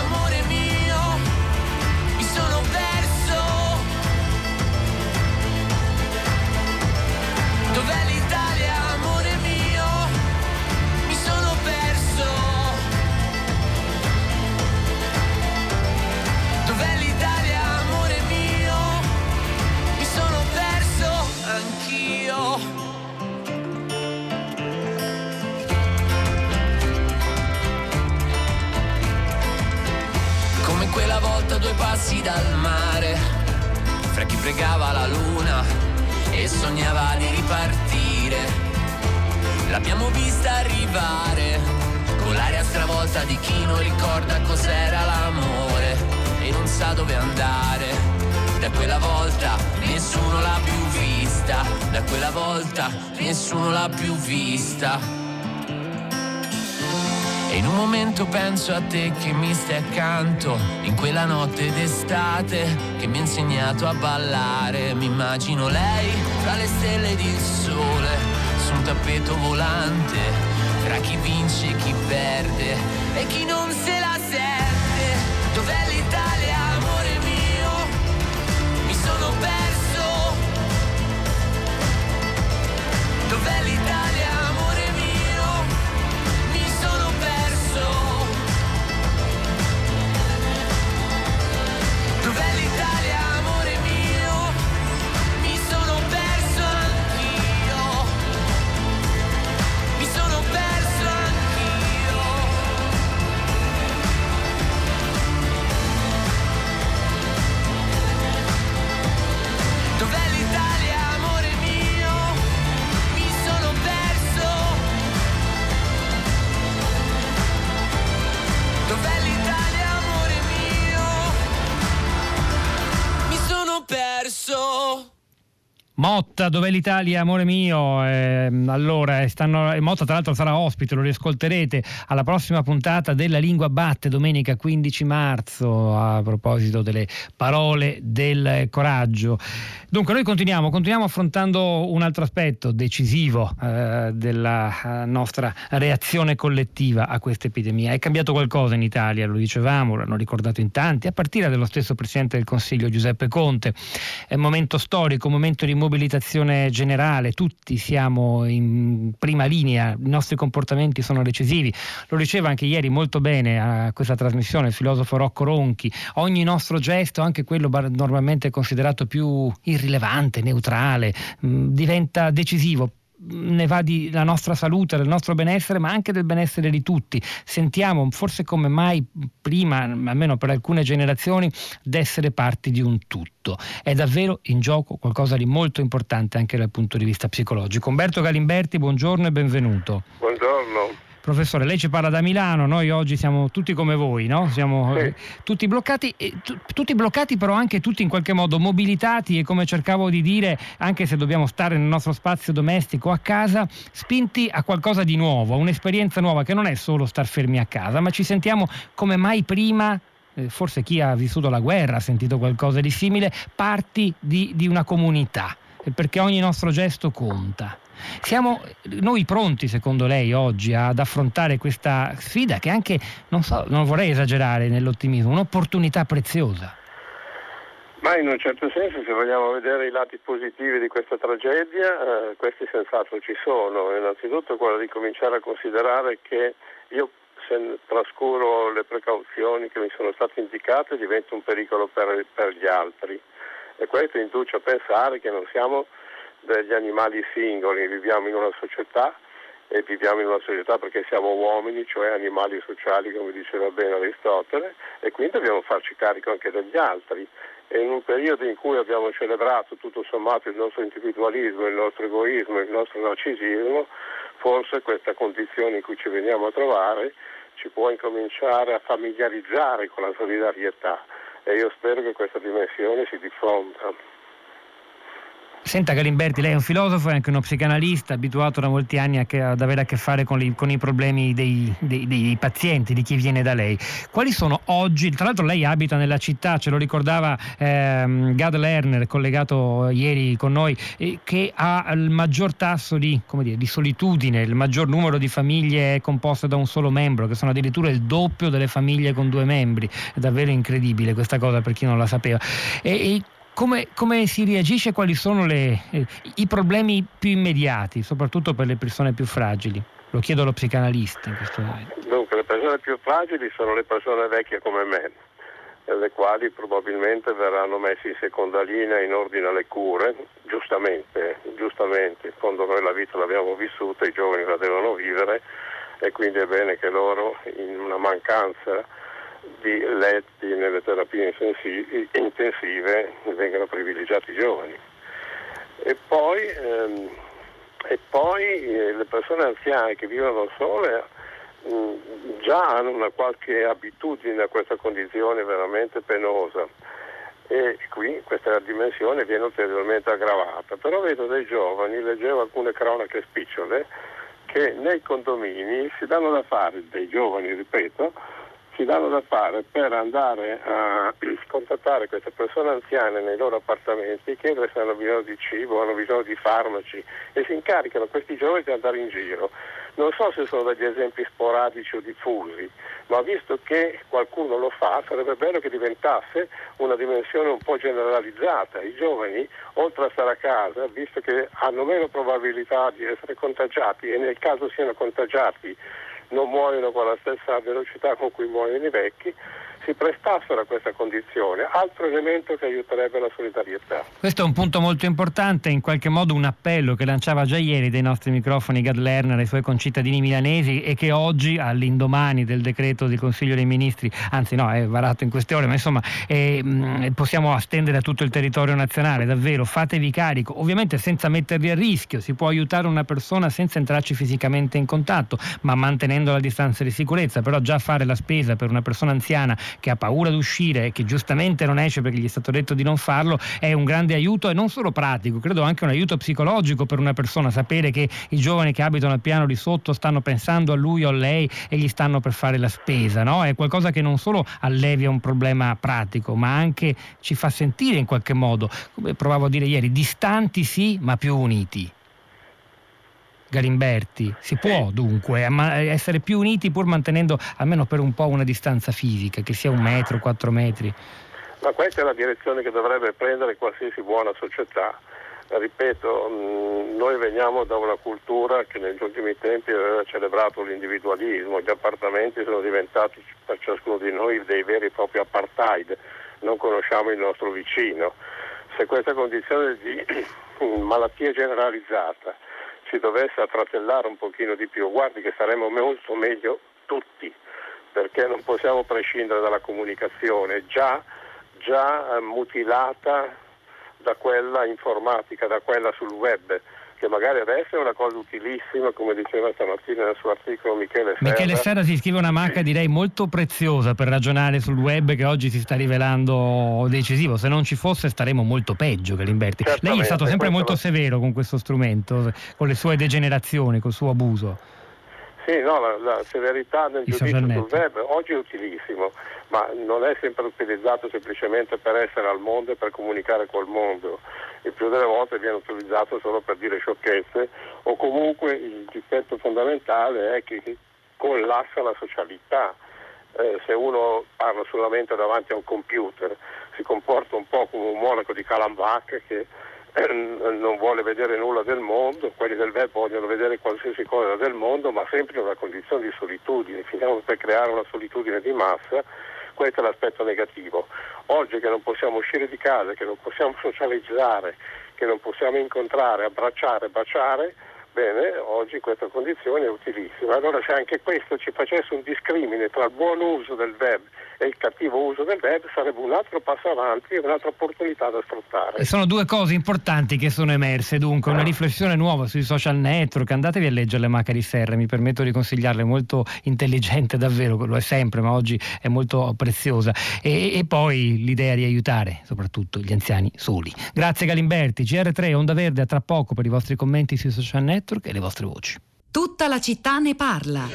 passi dal mare, fra chi pregava la luna e sognava di ripartire. L'abbiamo vista arrivare, con l'aria stravolta di chi non ricorda cos'era l'amore e non sa dove andare. Da quella volta nessuno l'ha più vista, da quella volta nessuno l'ha più vista. In un momento penso a te che mi stai accanto, in quella notte d'estate che mi ha insegnato a ballare. Mi immagino lei fra le stelle di sole, su un tappeto volante, tra chi vince e chi perde e chi non se la sente. Dov'è l'Italia, Motta, dov'è l'Italia, amore mio? Eh, allora, stanno, Motta tra l'altro sarà ospite, lo riascolterete alla prossima puntata della Lingua Batte, domenica 15 marzo, a proposito delle parole del coraggio. Dunque, noi continuiamo, continuiamo affrontando un altro aspetto decisivo eh, della eh, nostra reazione collettiva a questa epidemia. È cambiato qualcosa in Italia, lo dicevamo, l'hanno ricordato in tanti, a partire dallo stesso Presidente del Consiglio Giuseppe Conte. È un momento storico, un momento di mobilitazione generale, tutti siamo in prima linea, i nostri comportamenti sono decisivi. Lo diceva anche ieri molto bene a questa trasmissione il filosofo Rocco Ronchi, ogni nostro gesto, anche quello normalmente considerato più irrilevante, neutrale, mh, diventa decisivo ne va della nostra salute, del nostro benessere, ma anche del benessere di tutti. Sentiamo forse come mai prima, almeno per alcune generazioni, d'essere parti di un tutto. È davvero in gioco qualcosa di molto importante anche dal punto di vista psicologico. Umberto Galimberti, buongiorno e benvenuto. Buongiorno. Professore, lei ci parla da Milano, noi oggi siamo tutti come voi, no? Siamo sì. eh, tutti bloccati, eh, tutti bloccati però anche tutti in qualche modo mobilitati e come cercavo di dire, anche se dobbiamo stare nel nostro spazio domestico a casa, spinti a qualcosa di nuovo, a un'esperienza nuova che non è solo star fermi a casa, ma ci sentiamo come mai prima eh, forse chi ha vissuto la guerra ha sentito qualcosa di simile, parti di, di una comunità, perché ogni nostro gesto conta. Siamo noi pronti, secondo lei, oggi ad affrontare questa sfida che anche, non, so, non vorrei esagerare nell'ottimismo, un'opportunità preziosa? Ma in un certo senso, se vogliamo vedere i lati positivi di questa tragedia, eh, questi senz'altro ci sono. Innanzitutto quello di cominciare a considerare che io, se trascuro le precauzioni che mi sono state indicate, divento un pericolo per, per gli altri. E questo induce a pensare che non siamo degli animali singoli, viviamo in una società e viviamo in una società perché siamo uomini, cioè animali sociali come diceva bene Aristotele e quindi dobbiamo farci carico anche degli altri e in un periodo in cui abbiamo celebrato tutto sommato il nostro individualismo, il nostro egoismo, il nostro narcisismo, forse questa condizione in cui ci veniamo a trovare ci può incominciare a familiarizzare con la solidarietà e io spero che questa dimensione si diffonda. Senta Galimberti, lei è un filosofo e anche uno psicanalista, abituato da molti anni che, ad avere a che fare con, li, con i problemi dei, dei, dei, pazienti, di chi viene da lei. Quali sono oggi, tra l'altro lei abita nella città, ce lo ricordava ehm, Gad Lerner, collegato ieri con noi, eh, che ha il maggior tasso di, dire, di solitudine, il maggior numero di famiglie composte da un solo membro, che sono addirittura il doppio delle famiglie con due membri. È davvero incredibile questa cosa per chi non la sapeva. E, e come, come, si reagisce? Quali sono le, eh, i problemi più immediati, soprattutto per le persone più fragili? Lo chiedo allo psicanalista in questo momento. Dunque, le persone più fragili sono le persone vecchie come me, le quali probabilmente verranno messe in seconda linea in ordine alle cure, giustamente, giustamente, in noi la vita l'abbiamo vissuta, i giovani la devono vivere e quindi è bene che loro in una mancanza di letti nelle terapie intensive vengono privilegiati i giovani. E poi, ehm, e poi eh, le persone anziane che vivono sole mh, già hanno una qualche abitudine a questa condizione veramente penosa e qui questa dimensione viene ulteriormente aggravata. Però vedo dei giovani, leggevo alcune cronache spicciole, che nei condomini si danno da fare, dei giovani ripeto, si danno da fare per andare a [CLEARS THROAT] contattare queste persone anziane nei loro appartamenti, chiedere se hanno bisogno di cibo, hanno bisogno di farmaci e si incaricano questi giovani di andare in giro. Non so se sono degli esempi sporadici o diffusi, ma visto che qualcuno lo fa, sarebbe bello che diventasse una dimensione un po' generalizzata. I giovani, oltre a stare a casa, visto che hanno meno probabilità di essere contagiati e nel caso siano contagiati non muoiono con la stessa velocità con cui muoiono i vecchi, si prestassero a questa condizione, altro elemento che aiuterebbe la solidarietà. Questo è un punto molto importante, in qualche modo un appello che lanciava già ieri dai nostri microfoni Gad Lerner ai suoi concittadini milanesi e che oggi, all'indomani del decreto del Consiglio dei Ministri, anzi no, è varato in queste ore, ma insomma eh, possiamo astendere a tutto il territorio nazionale, davvero, fatevi carico, ovviamente senza mettervi a rischio, si può aiutare una persona senza entrarci fisicamente in contatto, ma mantenendo la distanza di sicurezza, però già fare la spesa per una persona anziana che ha paura di uscire e che giustamente non esce perché gli è stato detto di non farlo, è un grande aiuto e non solo pratico, credo anche un aiuto psicologico per una persona, sapere che i giovani che abitano al piano di sotto stanno pensando a lui o a lei e gli stanno per fare la spesa, no? È qualcosa che non solo allevia un problema pratico, ma anche ci fa sentire in qualche modo, come provavo a dire ieri, distanti sì, ma più uniti. Galimberti. Si può dunque essere più uniti pur mantenendo almeno per un po' una distanza fisica, che sia un metro, quattro metri. Ma questa è la direzione che dovrebbe prendere qualsiasi buona società. Ripeto, mm, noi veniamo da una cultura che negli ultimi tempi aveva celebrato l'individualismo, gli appartamenti sono diventati per ciascuno di noi dei veri e propri apartheid, non conosciamo il nostro vicino. Se questa condizione di [CLEARS THROAT] malattia generalizzata si dovesse affratellare un pochino di più, guardi che saremmo molto meglio tutti, perché non possiamo prescindere dalla comunicazione già, già eh, mutilata da quella informatica, da quella sul web che magari adesso è una cosa utilissima, come diceva stamattina nel suo articolo Michele Serra. Michele Serra si scrive una marca direi molto preziosa per ragionare sul web che oggi si sta rivelando decisivo, se non ci fosse staremmo molto peggio Galimberti. Lei è stato sempre molto severo con questo strumento, con le sue degenerazioni, col suo abuso. Sì, no, la, la, severità nel giudizio sul web oggi è utilissimo, ma non è sempre utilizzato semplicemente per essere al mondo e per comunicare col mondo. Il più delle volte viene utilizzato solo per dire sciocchezze o comunque il difetto fondamentale è che collassa la socialità. Eh, se uno parla solamente davanti a un computer si comporta un po' come un monaco di Calambach che non vuole vedere nulla del mondo, quelli del web vogliono vedere qualsiasi cosa del mondo, ma sempre in una condizione di solitudine, finiamo per creare una solitudine di massa, questo è l'aspetto negativo. Oggi che non possiamo uscire di casa, che non possiamo socializzare, che non possiamo incontrare, abbracciare, baciare, bene, oggi questa condizione è utilissimo. Allora se anche questo ci facesse un discrimine tra il buon uso del web e il cattivo uso del web sarebbe un altro passo avanti e un'altra opportunità da sfruttare. Sono due cose importanti che sono emerse, dunque una riflessione nuova sui social network, andatevi a leggere le Macca di Serra, mi permetto di consigliarle, molto intelligente [LAUGHS] davvero, lo è sempre, ma oggi è molto preziosa. E, e poi l'idea di aiutare soprattutto gli anziani soli. Grazie Galimberti, GR3 Onda Verde a tra poco per i vostri commenti sui social network e le vostre voci. Tutta la città ne parla.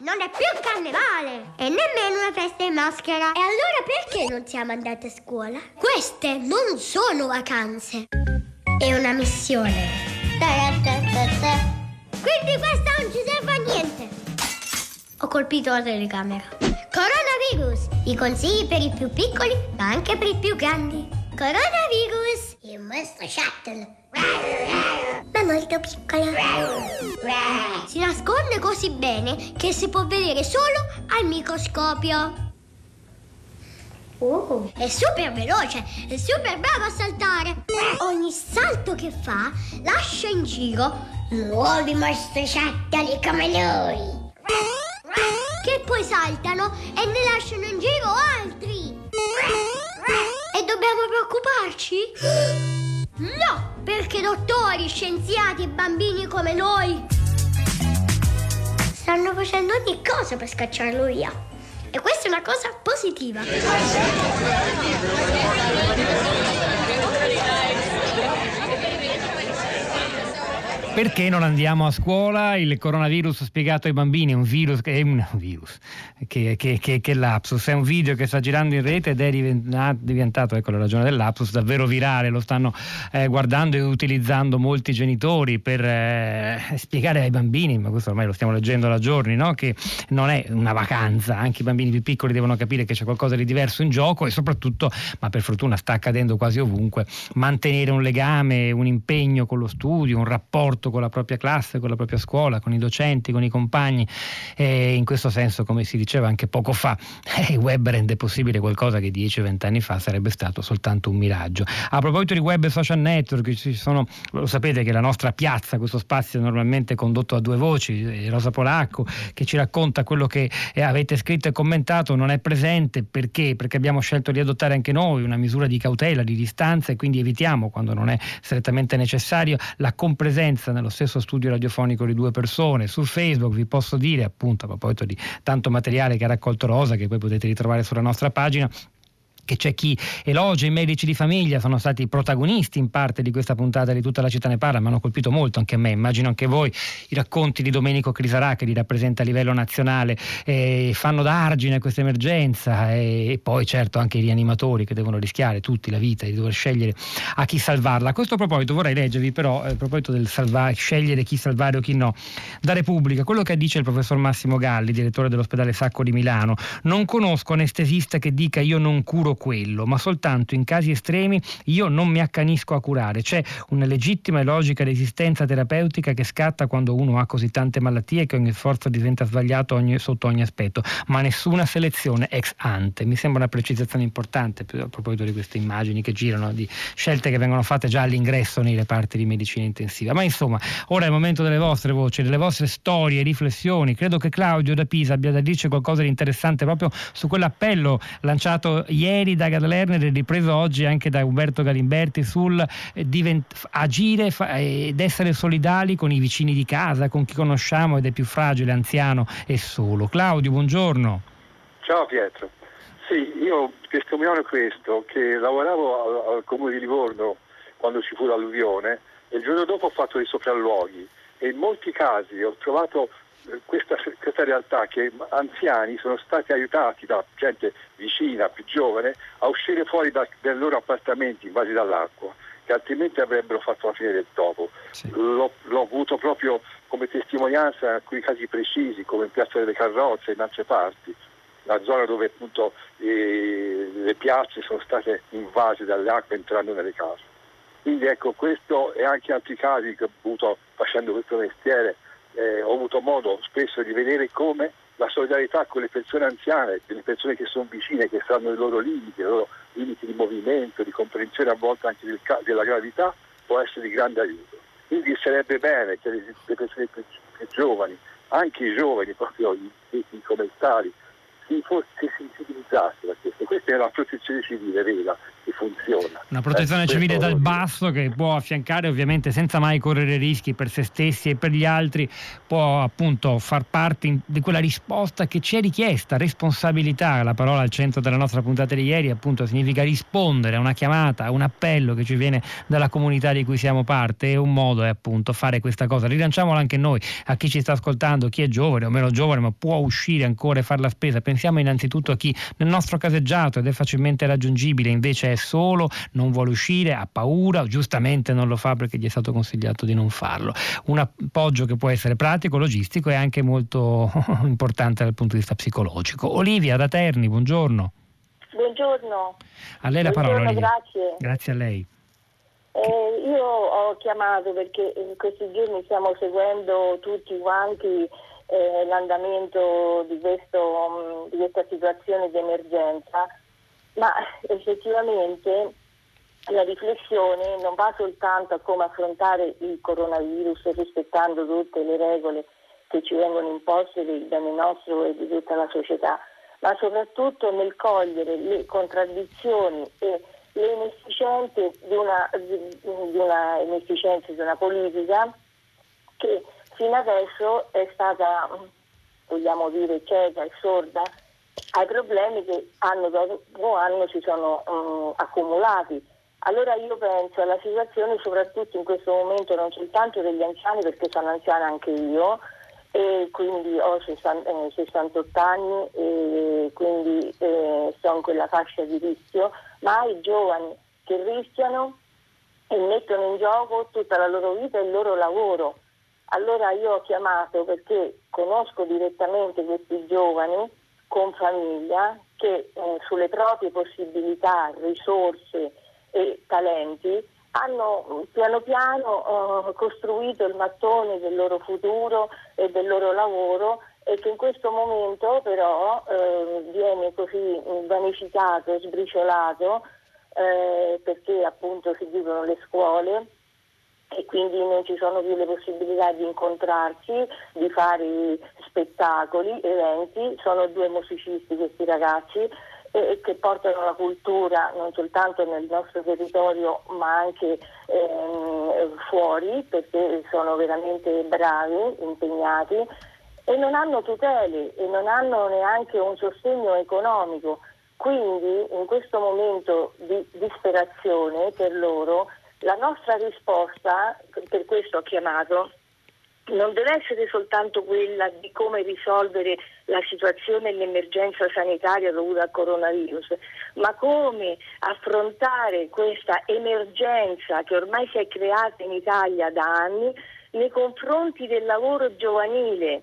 non è più carnevale e nemmeno una festa in maschera. E allora perché non siamo andate a scuola? Queste non sono vacanze. È una missione. Quindi questa non ci serve a niente. Ho colpito la telecamera. Coronavirus, i consigli per i più piccoli, ma anche per i più grandi. Coronavirus, il mostro shuttle ma molto piccola. Si nasconde così bene che si può vedere solo al microscopio. Oh, è super veloce, è super bravo a saltare. Ogni salto che fa lascia in giro nuovi mostriciattoli come lui. che poi saltano e ne lasciano in giro altri. E dobbiamo preoccuparci? No, perché dottori, scienziati e bambini come noi stanno facendo ogni cosa per scacciarlo via. E questa è una cosa positiva. Perché non andiamo a scuola? Il coronavirus spiegato ai bambini è un virus, che è un virus che, che, che, che, lapsus, è un video che sta girando in rete ed è diventato, ecco la ragione del lapsus, davvero virale, lo stanno eh, guardando e utilizzando molti genitori per eh, spiegare ai bambini, ma questo ormai lo stiamo leggendo da giorni, no? che non è una vacanza, anche i bambini più piccoli devono capire che c'è qualcosa di diverso in gioco e soprattutto, ma per fortuna sta accadendo quasi ovunque, mantenere un legame, un impegno con lo studio, un rapporto rapporto con la propria classe, con la propria scuola, con i docenti, con i compagni e in questo senso, come si diceva anche poco fa, [LAUGHS] il web rende possibile qualcosa che 10-20 anni fa sarebbe stato soltanto un miraggio. A proposito di web e social network, ci sono, lo sapete che la nostra piazza, questo spazio è normalmente condotto a due voci, eh, Rosa Polacco che ci racconta quello che eh, avete scritto e commentato non è presente perché? Perché abbiamo scelto di adottare anche noi una misura di cautela, di distanza e quindi evitiamo quando non è strettamente necessario la compresenza intervista nello stesso studio radiofonico di due persone. Su Facebook vi posso dire, appunto, a proposito di tanto materiale che ha raccolto Rosa, che poi potete ritrovare sulla nostra pagina, che c'è chi elogia i medici di famiglia, sono stati protagonisti in parte di questa puntata di tutta la città ne parla, mi hanno colpito molto anche a me, immagino anche voi, i racconti di Domenico Crisarà che li rappresenta a livello nazionale, eh, fanno da argine a questa emergenza e, e, poi certo anche i rianimatori che devono rischiare tutti la vita di dover scegliere a chi salvarla. A questo proposito vorrei leggervi però, eh, a proposito del salvare, scegliere chi salvare o chi no, da Repubblica, quello che dice il professor Massimo Galli, direttore dell'ospedale Sacco di Milano, non conosco anestesista che dica io non curo quello, ma soltanto in casi estremi io non mi accanisco a curare. C'è una legittima e logica resistenza terapeutica che scatta quando uno ha così tante malattie che ogni sforzo diventa sbagliato ogni, sotto ogni aspetto, ma nessuna selezione ex ante. Mi sembra una precisazione importante a proposito di queste immagini che girano, di scelte che vengono fatte già all'ingresso nei reparti di medicina intensiva. Ma insomma, ora è il momento delle vostre voci, delle vostre storie, riflessioni. Credo che Claudio da Pisa abbia da dirci qualcosa di interessante proprio su quell'appello lanciato ieri ieri da Lerner e ripreso oggi anche da Umberto Galimberti sul eh, divent- agire fa- ed essere solidali con i vicini di casa, con chi conosciamo ed è più fragile, anziano e solo. Claudio, buongiorno. Ciao Pietro. Sì, io testimoniano questo, che lavoravo al, al comune di Livorno quando ci fu l'alluvione e il giorno dopo ho fatto dei sopralluoghi e in molti casi ho trovato questa, questa, realtà che anziani sono stati aiutati da gente vicina, più giovane, a uscire fuori da, dai loro appartamenti invasi dall'acqua, che altrimenti avrebbero fatto la fine del topo. Sì. L'ho, l'ho, avuto proprio come testimonianza in alcuni casi precisi, come in Piazza delle Carrozze, in altre parti, la zona dove appunto eh, le piazze sono state invase dalle acque entrando nelle case. Quindi ecco, questo e anche altri casi che ho avuto facendo questo mestiere eh, ho avuto modo spesso di vedere come la solidarietà con le persone anziane, le persone che sono vicine, che sanno i loro limiti, i loro limiti di movimento, di comprensione a volte anche del, della gravità, può essere di grande aiuto. Quindi sarebbe bene che le, le persone più, più, giovani, anche i giovani, proprio i, i commentari, si, si sensibilizzassero a questo. Questa è la protezione civile vera che funziona. Una protezione eh, civile dal basso che può affiancare ovviamente senza mai correre rischi per se stessi e per gli altri, può appunto far parte di quella risposta che ci è richiesta, responsabilità, la parola al centro della nostra puntata di ieri appunto significa rispondere a una chiamata, a un appello che ci viene dalla comunità di cui siamo parte e un modo è appunto fare questa cosa. Rilanciamolo anche noi, a chi ci sta ascoltando, chi è giovane o meno giovane ma può uscire ancora e fare la spesa, pensiamo innanzitutto a chi nel nostro caseggiato ed è facilmente raggiungibile invece è solo, non vuole uscire, ha paura, giustamente non lo fa perché gli è stato consigliato di non farlo. Un appoggio che può essere pratico, logistico e anche molto [LAUGHS] importante dal punto di vista psicologico. Olivia da Terni, buongiorno. Buongiorno. A lei la parola. Olivia. Grazie. Grazie a lei. Eh, io ho chiamato perché in questi giorni stiamo seguendo tutti quanti eh, l'andamento di, questo, di questa situazione di emergenza ma effettivamente la riflessione non va soltanto a come affrontare il coronavirus rispettando tutte le regole che ci vengono imposte bene nostro e di tutta la società, ma soprattutto nel cogliere le contraddizioni e le inefficienze di una, di una, inefficienza di una politica che fino adesso è stata, vogliamo dire, cieca e sorda ai problemi che anno dopo anno si sono um, accumulati. Allora io penso alla situazione soprattutto in questo momento non soltanto degli anziani perché sono anziana anche io e quindi ho 60, eh, 68 anni e quindi eh, sono in quella fascia di rischio, ma ai giovani che rischiano e mettono in gioco tutta la loro vita e il loro lavoro. Allora io ho chiamato perché conosco direttamente questi giovani con famiglia che eh, sulle proprie possibilità, risorse e talenti hanno piano piano eh, costruito il mattone del loro futuro e del loro lavoro e che in questo momento però eh, viene così vanificato, sbriciolato eh, perché appunto si chiudono le scuole e quindi non ci sono più le possibilità di incontrarsi, di fare spettacoli, eventi, sono due musicisti questi ragazzi eh, che portano la cultura non soltanto nel nostro territorio ma anche ehm, fuori perché sono veramente bravi, impegnati e non hanno tutele e non hanno neanche un sostegno economico. Quindi in questo momento di disperazione per loro la nostra risposta, per questo ho chiamato, non deve essere soltanto quella di come risolvere la situazione e l'emergenza sanitaria dovuta al coronavirus, ma come affrontare questa emergenza che ormai si è creata in Italia da anni nei confronti del lavoro giovanile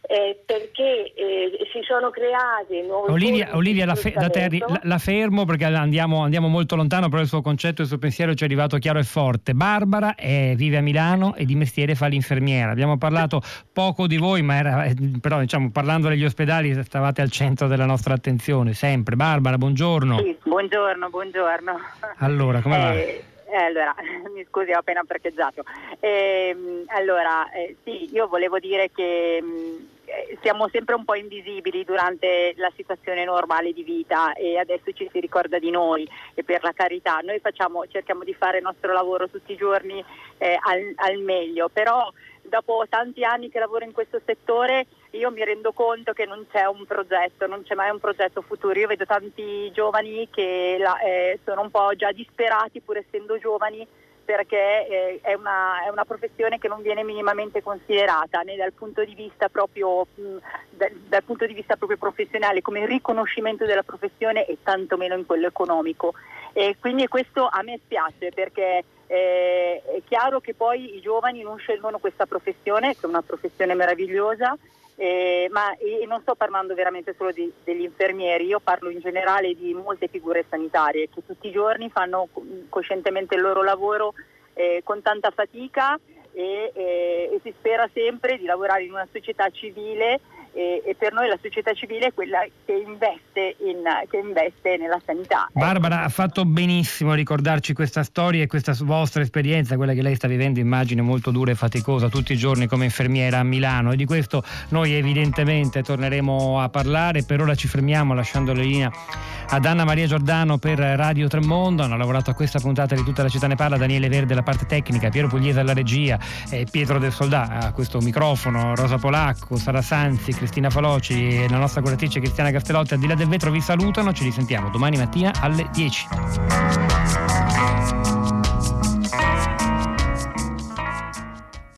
eh, perché eh, si sono create nuove Olivia, Olivia la, fe, da te, la, la, fermo perché andiamo, andiamo, molto lontano, però il suo concetto e il suo pensiero ci è arrivato chiaro e forte. Barbara è, vive a Milano e di mestiere fa l'infermiera. Abbiamo parlato poco di voi, ma era, eh, però diciamo, parlando degli ospedali stavate al centro della nostra attenzione, sempre. Barbara, buongiorno. Sì, buongiorno, buongiorno. Allora, come va? Eh, allora, [LAUGHS] mi scusi, ho appena parcheggiato. Eh, allora, eh, sì, io volevo dire che mh, mm, eh, siamo sempre un po' invisibili durante la situazione normale di vita e adesso ci si ricorda di noi e per la carità. Noi facciamo, cerchiamo di fare il nostro lavoro tutti i giorni eh, al, al meglio, però dopo tanti anni che lavoro in questo settore io mi rendo conto che non c'è un progetto, non c'è mai un progetto futuro. Io vedo tanti giovani che la, eh, sono un po' già disperati pur essendo giovani perché eh, è, una, è, una, professione che non viene minimamente considerata né dal punto di vista proprio, mh, dal, dal punto di vista proprio professionale come riconoscimento della professione e tantomeno in quello economico. E quindi questo a me spiace perché eh, è chiaro che poi i giovani non scelgono questa professione, che è una professione meravigliosa, eh, ma e non sto parlando veramente solo di, degli infermieri, io parlo in generale di molte figure sanitarie che tutti i giorni fanno coscientemente il loro lavoro eh, con tanta fatica e, e, e si spera sempre di lavorare in una società civile e, e, per noi la società civile è quella che investe, in, che investe nella sanità. Barbara ha fatto benissimo a ricordarci questa storia e questa vostra esperienza, quella che lei sta vivendo, immagine molto dura e faticosa tutti i giorni come infermiera a Milano. E di questo noi evidentemente torneremo a parlare, per ora ci fermiamo lasciando la linea ad Anna Maria Giordano per Radio Tremondo, hanno lavorato a questa puntata di tutta la città ne parla, Daniele Verde la parte tecnica, Piero Pugliese alla regia, eh, Pietro del Soldà a questo microfono, Rosa Polacco, Sara Sanzi, Cristina Faloci e la nostra curatrice Cristiana Castellotti al di là del vetro vi salutano, ci risentiamo domani mattina alle 10.